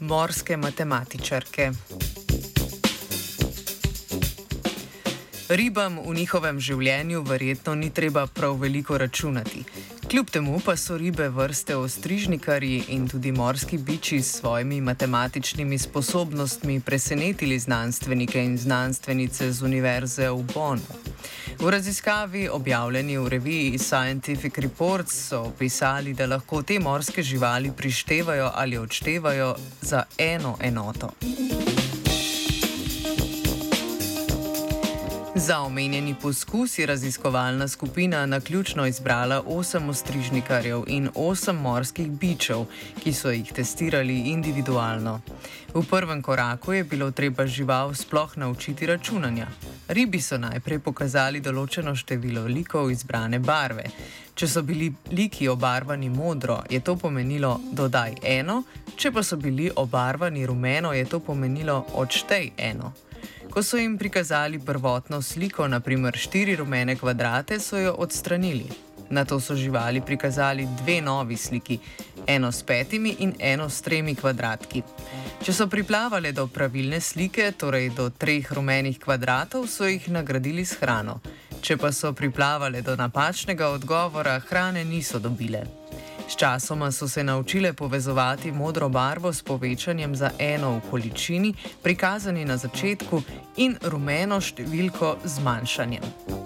morske matematičarke. Ribam v njihovem življenju verjetno ni treba prav veliko računati. Kljub temu pa so ribe vrste ostrižnikarji in tudi morski biči s svojimi matematičnimi sposobnostmi presenetili znanstvenike in znanstvenice z Univerze v Bonnu. V raziskavi, objavljeni v reviji Scientific Reports, so opisali, da lahko te morske živali prištevajo ali odštevajo za eno enoto. Za omenjeni poskus je raziskovalna skupina na ključno izbrala osem ostrižnikarjev in osem morskih bičev, ki so jih testirali individualno. V prvem koraku je bilo treba žival sploh naučiti računanja. Ribi so najprej pokazali določeno število likov izbrane barve. Če so bili liki obarvani modro, je to pomenilo dodaj eno, če pa so bili obarvani rumeno, je to pomenilo odštej eno. Ko so jim prikazali prvotno sliko, naprimer štiri rumene kvadrate, so jo odstranili. Na to so živali prikazali dve novi sliki, eno s petimi in eno s tremi kvadratki. Če so priplavale do pravilne slike, torej do treh rumenih kvadratov, so jih nagradili s hrano. Če pa so priplavale do napačnega odgovora, hrane niso dobile. Sčasoma so se naučile povezovati modro barvo s povečanjem za eno v količini, prikazani na začetku, in rumeno številko z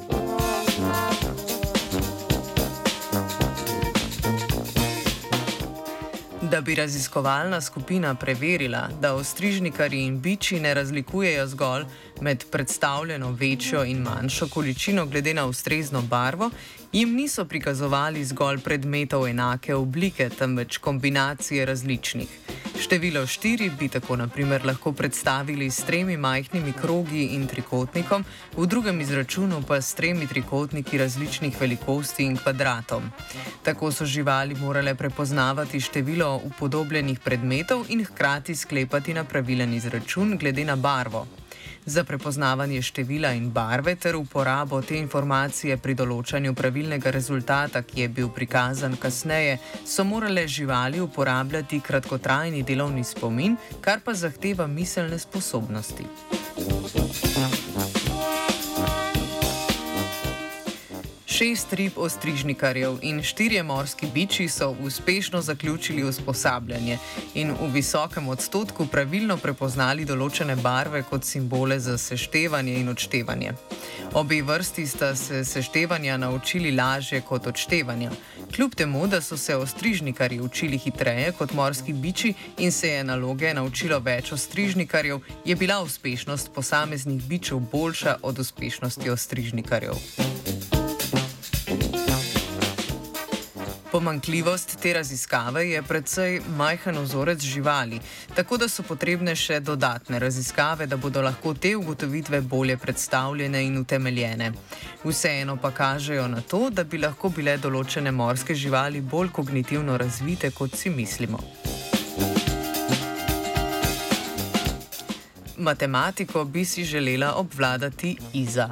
Da bi raziskovalna skupina preverila, da ostrižnikari in biči ne razlikujejo zgolj med predstavljeno večjo in manjšo količino glede na ustrezno barvo, jim niso prikazovali zgolj predmetov enake oblike, temveč kombinacije različnih. Število štiri bi tako naprimer lahko predstavili s tremi majhnimi krogi in trikotnikom, v drugem izračunu pa s tremi trikotniki različnih velikosti in kvadratom. Tako so živali morale prepoznavati število upodobljenih predmetov in hkrati sklepati na pravilen izračun glede na barvo. Za prepoznavanje števila in barve ter uporabo te informacije pri določanju pravilnega rezultata, ki je bil prikazan kasneje, so morale živali uporabljati kratkotrajni delovni spomin, kar pa zahteva miselne sposobnosti. Šest rib ostrižnikarjev in štirje morski biči so uspešno zaključili usposabljanje in v visokem odstotku pravilno prepoznali določene barve kot simbole za seštevanje in odštevanje. Obe vrsti sta se seštevanja naučili lažje kot odštevanja. Kljub temu, da so se ostrižnikarji učili hitreje kot morski biči in se je naloge naučilo več ostrižnikarjev, je bila uspešnost posameznih bičev boljša od uspešnosti ostrižnikarjev. Pomankljivost te raziskave je predvsej majhen ozorec živali, tako da so potrebne še dodatne raziskave, da bodo lahko te ugotovitve bolje predstavljene in utemeljene. Vseeno pa kažejo na to, da bi lahko bile določene morske živali bolj kognitivno razvite, kot si mislimo. Matematiko bi si želela obvladati Iza.